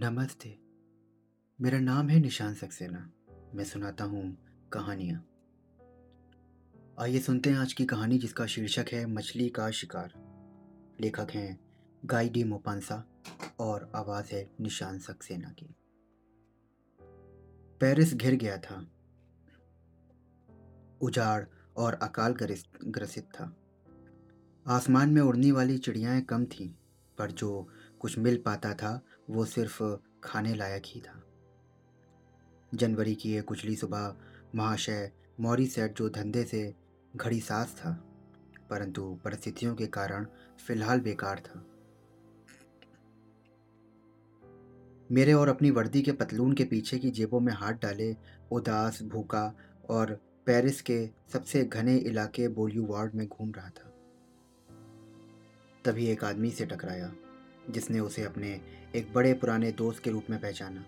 नमस्ते मेरा नाम है निशान सक्सेना। मैं सुनाता हूँ कहानियाँ। आइए सुनते हैं आज की कहानी जिसका शीर्षक है मछली का शिकार। लेखक हैं गाई डी मोपांसा और आवाज़ है निशान सक्सेना की। पेरिस घिर गया था। उजाड़ और अकाल ग्रसित था। आसमान में उड़ने वाली चिड़ियाएँ कम थीं, पर जो कुछ मिल पाता था वो सिर्फ़ खाने लायक ही था। जनवरी की एक उजली सुबह महाशय मौरी सेठ जो धंधे से घड़ी सास था, परंतु परिस्थितियों के कारण फ़िलहाल बेकार था। मेरे और अपनी वर्दी के पतलून के पीछे की जेबों में हाथ डाले उदास, भूखा और पेरिस के सबसे घने इलाके बोलियो वार्ड में घूम रहा था। तभी एक आदमी से टकराया। जिसने उसे अपने एक बड़े पुराने दोस्त के रूप में पहचाना।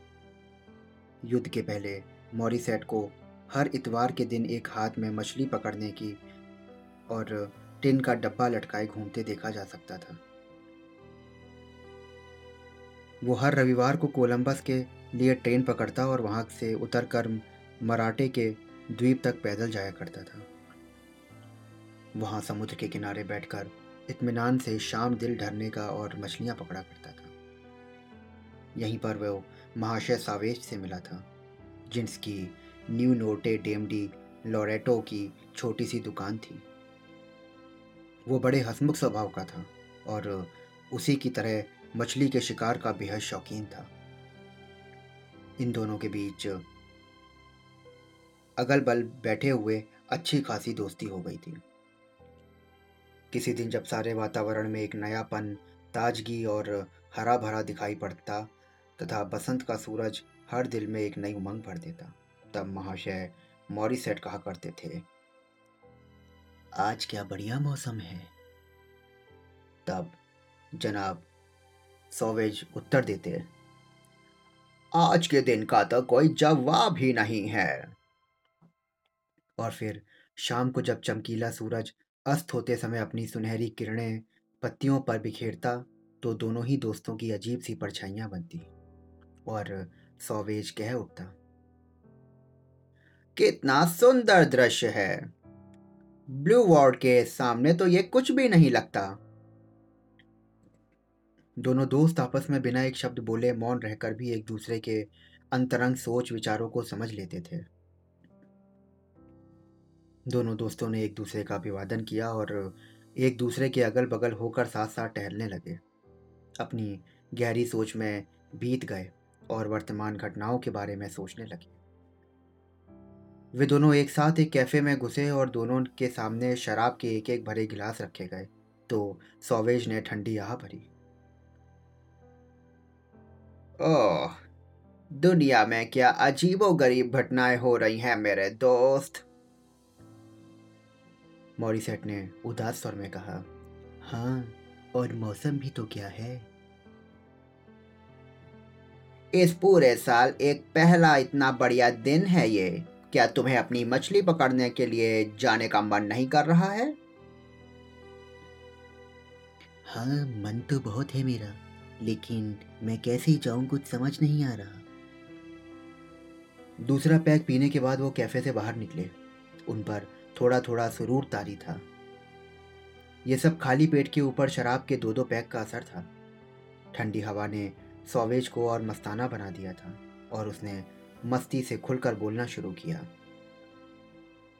युद्ध के पहले, मॉरिसेट को हर इतवार के दिन एक हाथ में मछली पकड़ने की और टिन का डब्बा लटकाए घूमते देखा जा सकता था। वो हर रविवार को कोलंबस के लिए ट्रेन पकड़ता और वहाँ से उतरकर मराठे के द्वीप तक पैदल जाया करता था। वहाँ समुद्र के किनारे बैठकर इत्मीनान से शाम दिल ढरने का और मछलियाँ पकड़ा करता था। यहीं पर वह महाशय सावेश से मिला था, जिनकी न्यू नोटे डेमडी लोरेटो की छोटी सी दुकान थी। वो बड़े हसमुख स्वभाव का था और उसी की तरह मछली के शिकार का बेहद शौकीन था। इन दोनों के बीच अगल बल बैठे हुए अच्छी खासी दोस्ती हो गई थी। किसी दिन जब सारे वातावरण में एक नयापन, ताजगी और हरा भरा दिखाई पड़ता तथा बसंत का सूरज हर दिल में एक नई उमंग भर देता, तब महाशय मॉरिसेट कहा करते थे, आज क्या बढ़िया मौसम है। तब जनाब सोवेज उत्तर देते, आज के दिन का तो कोई जवाब ही नहीं है। और फिर शाम को जब चमकीला सूरज अस्त होते समय अपनी सुनहरी किरणें पत्तियों पर बिखेरता तो दोनों ही दोस्तों की अजीब सी परछाइयाँ बनती और सौवेज कह उठता, कितना सुंदर दृश्य है। ब्लू वार्ड के सामने तो ये कुछ भी नहीं लगता। दोनों दोस्त आपस में बिना एक शब्द बोले मौन रहकर भी एक दूसरे के अंतरंग सोच विचारों को समझ लेते थे। दोनों दोस्तों ने एक दूसरे का अभिवादन किया और एक दूसरे के अगल बगल होकर साथ साथ टहलने लगे। अपनी गहरी सोच में बीत गए और वर्तमान घटनाओं के बारे में सोचने लगे। वे दोनों एक साथ एक कैफ़े में घुसे और दोनों के सामने शराब के एक एक भरे गिलास रखे गए तो सौवेज ने ठंडी आह भरी। ओह, दुनिया में क्या अजीबो गरीब घटनाएँ हो रही हैं मेरे दोस्त। मॉरिसेट ने उदास स्वर में कहा हाँ और मौसम भी तो क्या है? इस पूरे साल एक पहला इतना बढ़िया दिन है ये। क्या तुम्हें अपनी मछली पकड़ने के लिए जाने का मन नहीं कर रहा है? हाँ मन तो बहुत है मेरा, लेकिन मैं कैसे जाऊँ कुछ समझ नहीं आ रहा। दूसरा पैक पीने के बाद वो कैफ़े से बाहर निकले। उन पर थोड़ा थोड़ा सुरूर तारी था। ये सब खाली पेट के ऊपर शराब के दो दो पैक का असर था। ठंडी हवा ने सौवेज को और मस्ताना बना दिया था और उसने मस्ती से खुलकर बोलना शुरू किया।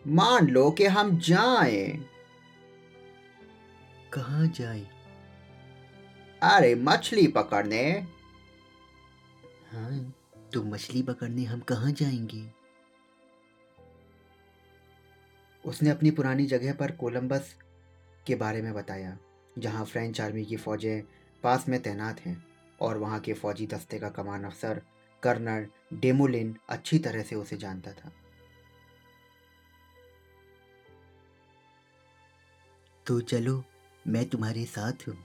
मान लो कि हम जाएँ। कहा जाए? अरे मछली पकड़ने। हाँ तो मछली पकड़ने हम कहा जाएँगे? उसने अपनी पुरानी जगह पर कोलंबस के बारे में बताया, जहाँ फ्रेंच आर्मी की फ़ौजें पास में तैनात हैं और वहाँ के फौजी दस्ते का कमान अफसर कर्नल डेमोलिन अच्छी तरह से उसे जानता था। तो चलो, मैं तुम्हारे साथ हूँ।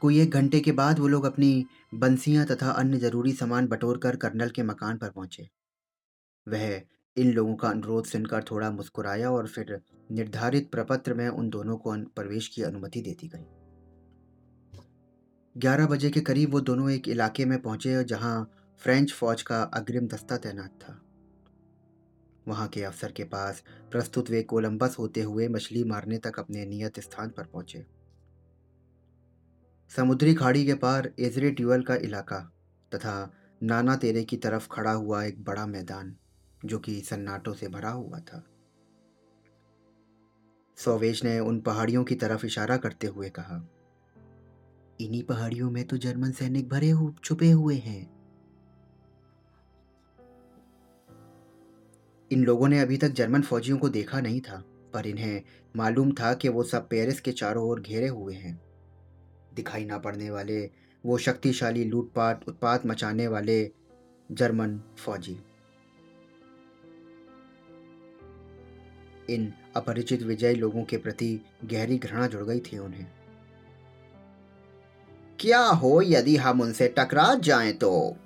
कोई एक घंटे के बाद वो लोग अपनी बंसियाँ तथा अन्य ज़रूरी सामान बटोर कर कर्नल के मकान पर पहुँचे। वह इन लोगों का अनुरोध सुनकर थोड़ा मुस्कुराया और फिर निर्धारित प्रपत्र में उन दोनों को प्रवेश की अनुमति दे दी गई। ग्यारह बजे के करीब वो दोनों एक इलाके में पहुँचे जहाँ फ्रेंच फौज का अग्रिम दस्ता तैनात था। वहाँ के अफसर के पास प्रस्तुत वे कोलंबस होते हुए मछली मारने तक अपने नियत स्थान पर पहुँचे। समुद्री खाड़ी के पार एजरे ट्यूअल का इलाका तथा नाना तेरे की तरफ़ खड़ा हुआ एक बड़ा मैदान। जो कि सन्नाटों से भरा हुआ था। सोवेज ने उन पहाड़ियों की तरफ़ इशारा करते हुए कहा, इन्हीं पहाड़ियों में तो जर्मन सैनिक भरे हुए छुपे हुए हैं। इन लोगों ने अभी तक जर्मन फौजियों को देखा नहीं था, पर इन्हें मालूम था कि वो सब पेरिस के चारों ओर घेरे हुए हैं। दिखाई ना पड़ने वाले वो शक्तिशाली लूटपाट, उत्पात मचाने वाले जर्मन फौजी। इन अपरिचित विजयी लोगों के प्रति गहरी घृणा जुड़ गई थी उन्हें। क्या हो यदि हम उनसे टकरा जाएँ तो?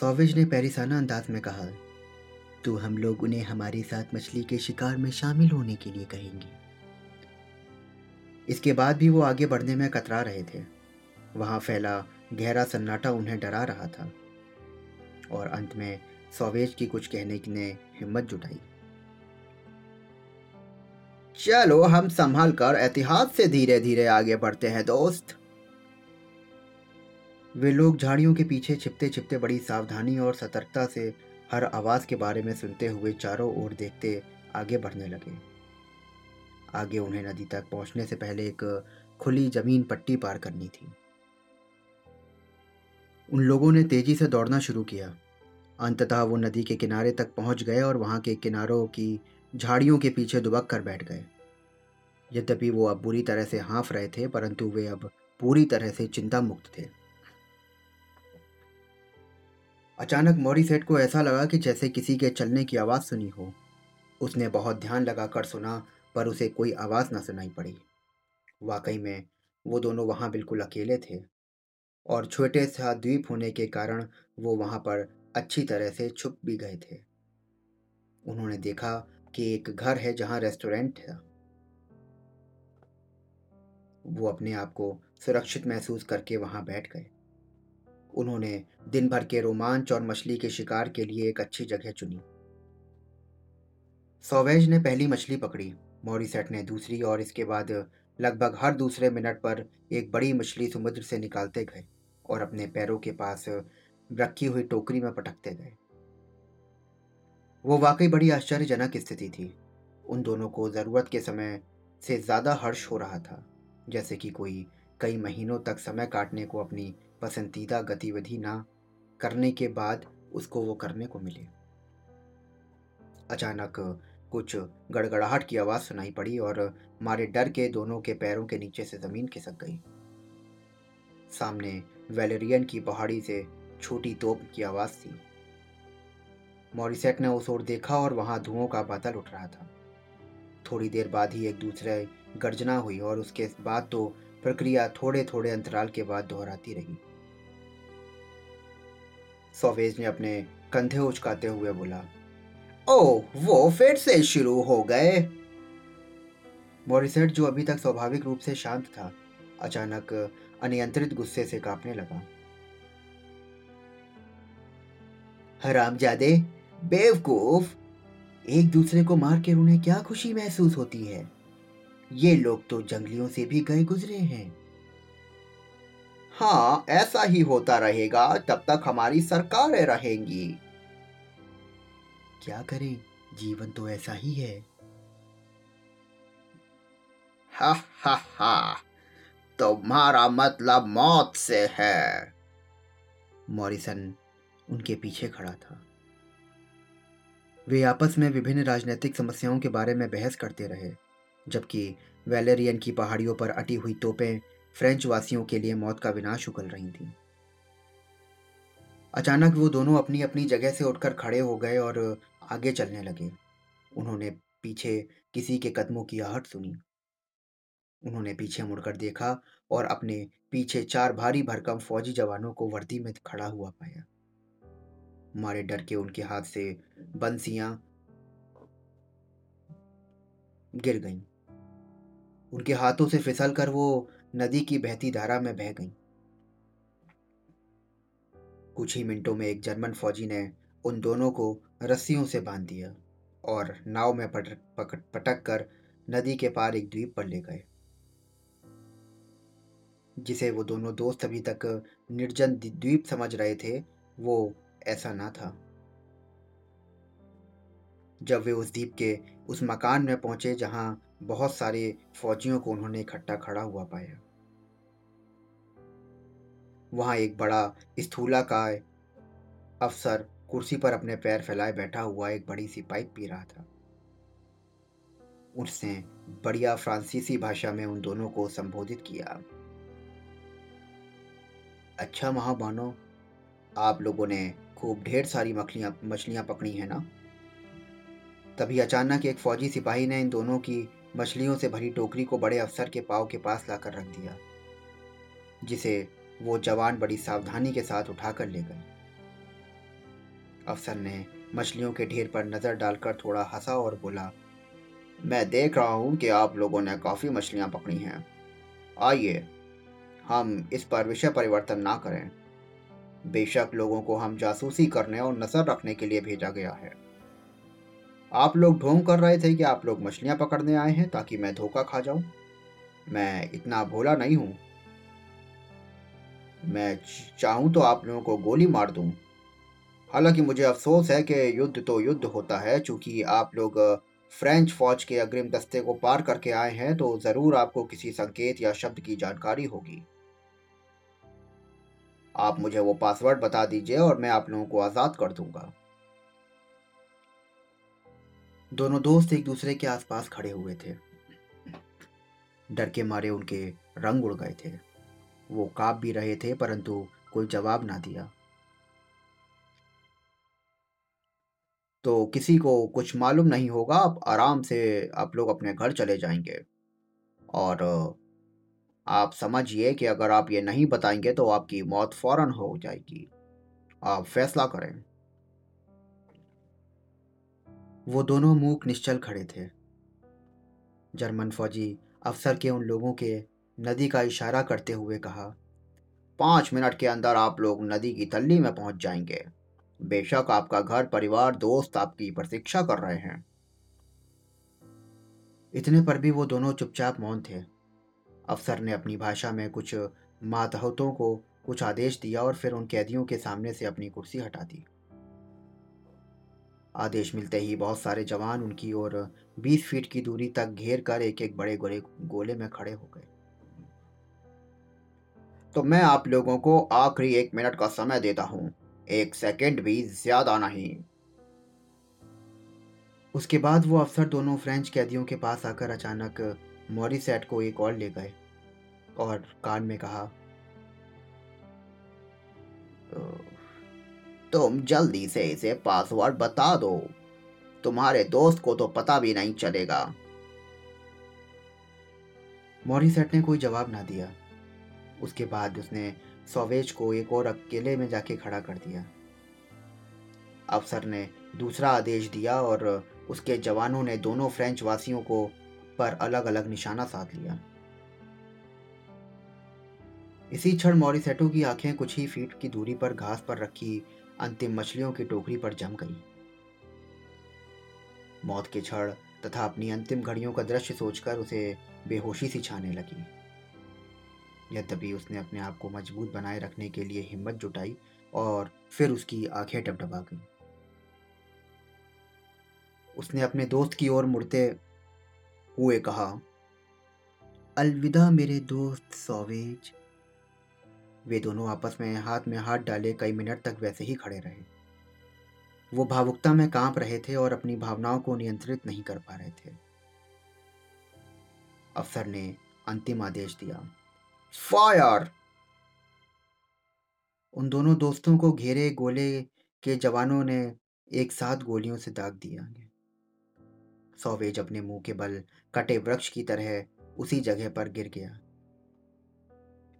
सौविज ने पेरिसाना अंदाज में कहा तो हम लोग उन्हें हमारे साथ मछली के शिकार में शामिल होने के लिए कहेंगे। इसके बाद भी वो आगे बढ़ने में कतरा रहे थे। वहाँ फैला गहरा सन्नाटा उन्हें डरा रहा था। और अंत में सौवेज की कुछ कहने की ने हिम्मत जुटाई। चलो, हम संभाल कर एहतियात से धीरे धीरे आगे बढ़ते हैं, दोस्त। वे लोग झाड़ियों के पीछे छिपते छिपते बड़ी सावधानी और सतर्कता से हर आवाज़ के बारे में सुनते हुए चारों ओर देखते आगे बढ़ने लगे। आगे उन्हें नदी तक पहुँचने से पहले एक खुली ज़मीन पट्टी पार करनी थी। उन लोगों ने तेज़ी से दौड़ना शुरू किया। अंततः वो नदी के किनारे तक पहुँच गए और वहाँ के किनारों की झाड़ियों के पीछे दुबक कर बैठ गए। यद्यपि वो अब बुरी तरह से हाँफ रहे थे, परंतु वे अब पूरी तरह से चिंता मुक्त थे। अचानक मौरी सेठ को ऐसा लगा कि जैसे किसी के चलने की आवाज़ सुनी हो। उसने बहुत ध्यान लगाकर सुना, पर उसे कोई आवाज़ न सुनाई पड़ी। वाकई में, वो दोनों वहाँ बिल्कुल अकेले थे। और छोटे सा द्वीप होने के कारण वो वहाँ पर अच्छी तरह से छुप भी गए थे। उन्होंने देखा कि एक घर है जहाँ रेस्टोरेंट था वो अपने आप को सुरक्षित महसूस करके वहाँ बैठ गए। उन्होंने दिन भर के रोमांच और मछली के शिकार के लिए एक अच्छी जगह चुनी। सोवेज ने पहली मछली पकड़ी, मॉरिसेट ने दूसरी और इसके बाद लगभग हर दूसरे मिनट पर एक बड़ी मछली समुद्र से निकालते गए और अपने पैरों के पास रखी हुई टोकरी में पटकते गए। वो वाकई बड़ी आश्चर्यजनक स्थिति थी। उन दोनों को ज़रूरत के समय से ज़्यादा हर्ष हो रहा था, जैसे कि कोई कई महीनों तक समय काटने को अपनी पसंदीदा गतिविधि ना करने के बाद उसको वो करने को मिले। अचानक कुछ गड़गड़ाहट की आवाज़ सुनाई पड़ी और मारे डर के दोनों के पैरों के नीचे से ज़मीन खिसक गई। सामने वेलेरियन की पहाड़ी से छोटी तोप की आवाज़ थी। मॉरिसेट ने उस ओर देखा और वहाँ धुओं का बादल उठ रहा था। थोड़ी देर बाद ही एक दूसरे गर्जना हुई और उसके बाद तो प्रक्रिया थोड़े थोड़े अंतराल के बाद दोहराती रही। सोवेज ने अपने कंधे उचकाते हुए बोला ओ वो फिर से शुरू हो गए। मॉरिसेट जो अभी तक स्वाभाविक रूप से शांत था, अचानक अनियंत्रित गुस्से से कांपने लगा। हरामजादे, बेवकूफ़ एक दूसरे को मार के उन्हें क्या खुशी महसूस होती है? ये लोग तो जंगलियों से भी गए गुजरे हैं। हाँ ऐसा ही होता रहेगा, तब तक हमारी सरकारें रहेंगी। क्या करें? जीवन तो ऐसा ही है। हा हा हा। तुम्हारा मतलब मौत से है। मॉरिसन उनके पीछे खड़ा था। वे आपस में विभिन्न राजनीतिक समस्याओं के बारे में बहस करते रहे, जबकि वैलेरियन की पहाड़ियों पर अटी हुई तोपें फ्रेंच वासियों के लिए मौत का विनाश उगल रही थीं। अचानक वो दोनों अपनी अपनी जगह से उठकर खड़े हो गए और आगे चलने लगे। उन्होंने पीछे किसी के कदमों की आहट सुनी। उन्होंने पीछे मुड़कर देखा और अपने पीछे चार भारी भरकम फौजी जवानों को वर्दी में खड़ा हुआ पाया। मारे डर के उनके हाथ से बंसियाँ गिर गईं। उनके हाथों से फिसल कर वो नदी की बहती धारा में बह गईं। कुछ ही मिनटों में एक जर्मन फौजी ने उन दोनों को रस्सियों से बाँध दिया और नाव में पटक पटक कर नदी के पार एक द्वीप पर ले गए, जिसे वो दोनों दोस्त अभी तक निर्जन द्वीप समझ रहे थे, वो ऐसा ना था। जब वे उस द्वीप के उस मकान में पहुँचे जहाँ बहुत सारे फौजियों को उन्होंने इकट्ठा खड़ा हुआ पाया। वहाँ एक बड़ा स्थूला का अफसर कुर्सी पर अपने पैर फैलाए बैठा हुआ एक बड़ी सी पाइप पी रहा था। उसने बढ़िया फ्रांसीसी भाषा में उन दोनों को संबोधित किया। अच्छा महाबानो, आप लोगों ने खूब ढेर सारी मछलियाँ मछलियाँ पकड़ी हैं ना? तभी अचानक एक फौजी सिपाही ने इन दोनों की मछलियों से भरी टोकरी को बड़े अफसर के पाव के पास लाकर रख दिया, जिसे वो जवान बड़ी सावधानी के साथ उठाकर ले गए। अफसर ने मछलियों के ढेर पर नज़र डालकर थोड़ा हंसा और बोला, मैं देख रहा हूँ कि आप लोगों ने काफ़ी मछलियाँ पकड़ी हैं। आइए, हम इस पर विषय परिवर्तन ना करें। बेशक लोगों को हम जासूसी करने और नज़र रखने के लिए भेजा गया है। आप लोग ढोंग कर रहे थे कि आप लोग मछलियाँ पकड़ने आए हैं ताकि मैं धोखा खा जाऊँ। मैं इतना भोला नहीं हूँ। मैं चाहूँ तो आप लोगों को गोली मार दूँ। हालाँकि मुझे अफसोस है कि युद्ध तो युद्ध होता है, चूँकि आप लोग फ्रेंच फौज के अग्रिम दस्ते को पार करके आए हैं तो ज़रूर आपको किसी संकेत या शब्द की जानकारी होगी। आप मुझे वो पासवर्ड बता दीजिए और मैं आप लोगों को आज़ाद कर दूँगा। दोनों दोस्त एक दूसरे के आसपास खड़े हुए थे। डर के मारे उनके रंग उड़ गए थे। वो काप भी रहे थे, परंतु कोई जवाब ना दिया। तो किसी को कुछ मालूम नहीं होगा आप आराम से आप लोग अपने घर चले जाएँगे। और, आप समझिए कि अगर आप ये नहीं बताएँगे तो आपकी मौत फ़ौरन हो जाएगी। आप फैसला करें। वो दोनों मूक निश्चल खड़े थे। जर्मन फौजी अफसर के उन लोगों के नदी का इशारा करते हुए कहा, पाँच मिनट के अंदर आप लोग नदी की तल्ली में पहुँच जाएँगे। बेशक आपका घर परिवार, दोस्त आपकी प्रतीक्षा कर रहे हैं। इतने पर भी वो दोनों चुपचाप मौन थे। अफसर ने अपनी भाषा में कुछ मातहतों को कुछ आदेश दिया और फिर उन कैदियों के सामने से अपनी कुर्सी हटा दी। आदेश मिलते ही बहुत सारे जवान उनकी ओर 20 फीट की दूरी तक घेर कर एक एक बड़े गोले गोले में खड़े हो गए। तो मैं आप लोगों को आखिरी एक मिनट का समय देता हूँ। एक सेकंड भी ज़्यादा नहीं। उसके बाद वो अफसर दोनों फ्रेंच कैदियों के पास आकर अचानक मॉरिसेट को एक और ले गए और कान में कहा तुम जल्दी से इसे पासवर्ड बता दो। तुम्हारे दोस्त को तो पता भी नहीं चलेगा। मॉरिसेट ने कोई जवाब ना दिया। उसके बाद उसने सोवेज को एक और अकेले में जाके खड़ा कर दिया। अफसर ने दूसरा आदेश दिया और उसके जवानों ने दोनों फ्रेंच वासियों को पर अलग अलग निशाना साध लिया। इसी क्षण मॉरिसेटो की आँखें कुछ ही फीट की दूरी पर घास पर रखी अंतिम मछलियों की टोकरी पर जम गई। मौत के क्षण तथा अपनी अंतिम घड़ियों का दृश्य सोचकर उसे बेहोशी सी छाने लगी। यद्यपि उसने अपने आप को मज़बूत बनाए रखने के लिए हिम्मत जुटाई और फिर उसकी आँखें टपटपा गईं। उसने अपने दोस्त की ओर मुड़ते हुए कहा, अलविदा मेरे दोस्त सोवेज। वे दोनों आपस में हाथ में हाथ डाले कई मिनट तक वैसे ही खड़े रहे। वो भावुकता में काँप रहे थे और अपनी भावनाओं को नियंत्रित नहीं कर पा रहे थे। अफसर ने अंतिम आदेश दिया। फायर। उन दोनों दोस्तों को घेरे गोले के जवानों ने एक साथ गोलियों से दाग दिया सौवेज अपने मुँह के बल कटे वृक्ष की तरह उसी जगह पर गिर गया।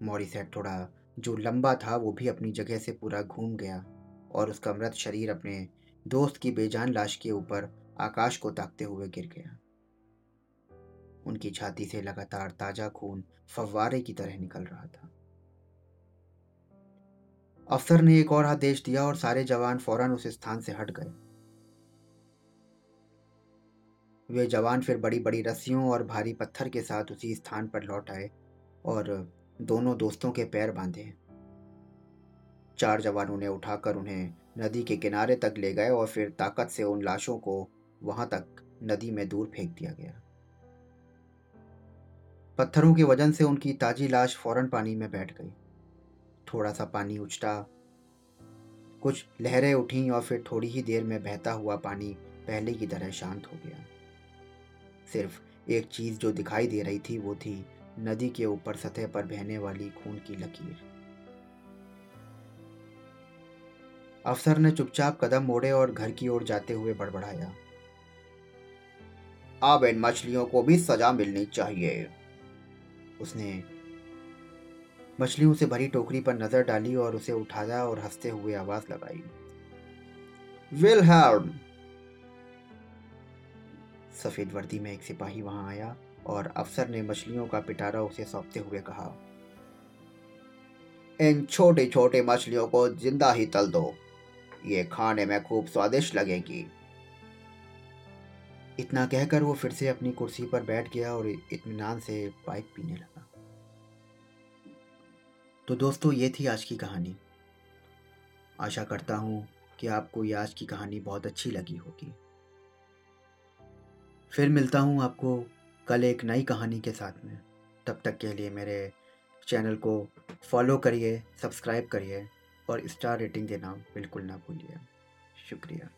मॉरिसेट थोड़ा जो लंबा था, वो भी अपनी जगह से पूरा घूम गया और उसका मृत शरीर अपने दोस्त की बेजान लाश के ऊपर आकाश को ताकते हुए गिर गया। उनकी छाती से लगातार ताज़ा खून फव्वारे की तरह निकल रहा था। अफसर ने एक और आदेश दिया और सारे जवान फ़ौरन उस स्थान से हट गए। वे जवान फिर बड़ी बड़ी रस्सियों और भारी पत्थर के साथ उसी स्थान पर लौट आए और दोनों दोस्तों के पैर बांधे। चार जवानों ने उठाकर उन्हें नदी के किनारे तक ले गए और फिर ताकत से उन लाशों को वहाँ तक नदी में दूर फेंक दिया गया। पत्थरों के वज़न से उनकी ताजी लाश फ़ौरन पानी में बैठ गई। थोड़ा सा पानी उछटा। कुछ लहरें उठी और फिर थोड़ी ही देर में बहता हुआ पानी पहले की तरह शांत हो गया। सिर्फ़ एक चीज़ जो दिखाई दे रही थी वो थी नदी के ऊपर सतह पर बहने वाली खून की लकीर। अफसर ने चुपचाप कदम मोड़े और घर की ओर जाते हुए बड़बड़ाया। अब इन मछलियों को भी सजा मिलनी चाहिए। उसने मछलियों से भरी टोकरी पर नज़र डाली और उसे उठाया और हँसते हुए आवाज़ लगाई। विलहेल्म सफ़ेद वर्दी में एक सिपाही वहाँ आया और अफसर ने मछलियों का पिटारा उसे सौंपते हुए कहा, इन छोटे छोटे मछलियों को ज़िंदा ही तल दो। ये खाने में खूब स्वादिष्ट लगेगी। इतना कहकर वो फिर से अपनी कुर्सी पर बैठ गया और इत्मीनान से पाइप पीने लगा। तो दोस्तों, ये थी आज की कहानी। आशा करता हूँ कि आपको ये आज की कहानी बहुत अच्छी लगी होगी। फिर मिलता हूँ आपको कल एक नई कहानी के साथ में। तब तक के लिए मेरे चैनल को फॉलो करिए, सब्सक्राइब करिए और स्टार रेटिंग देना बिल्कुल ना भूलिए। शुक्रिया।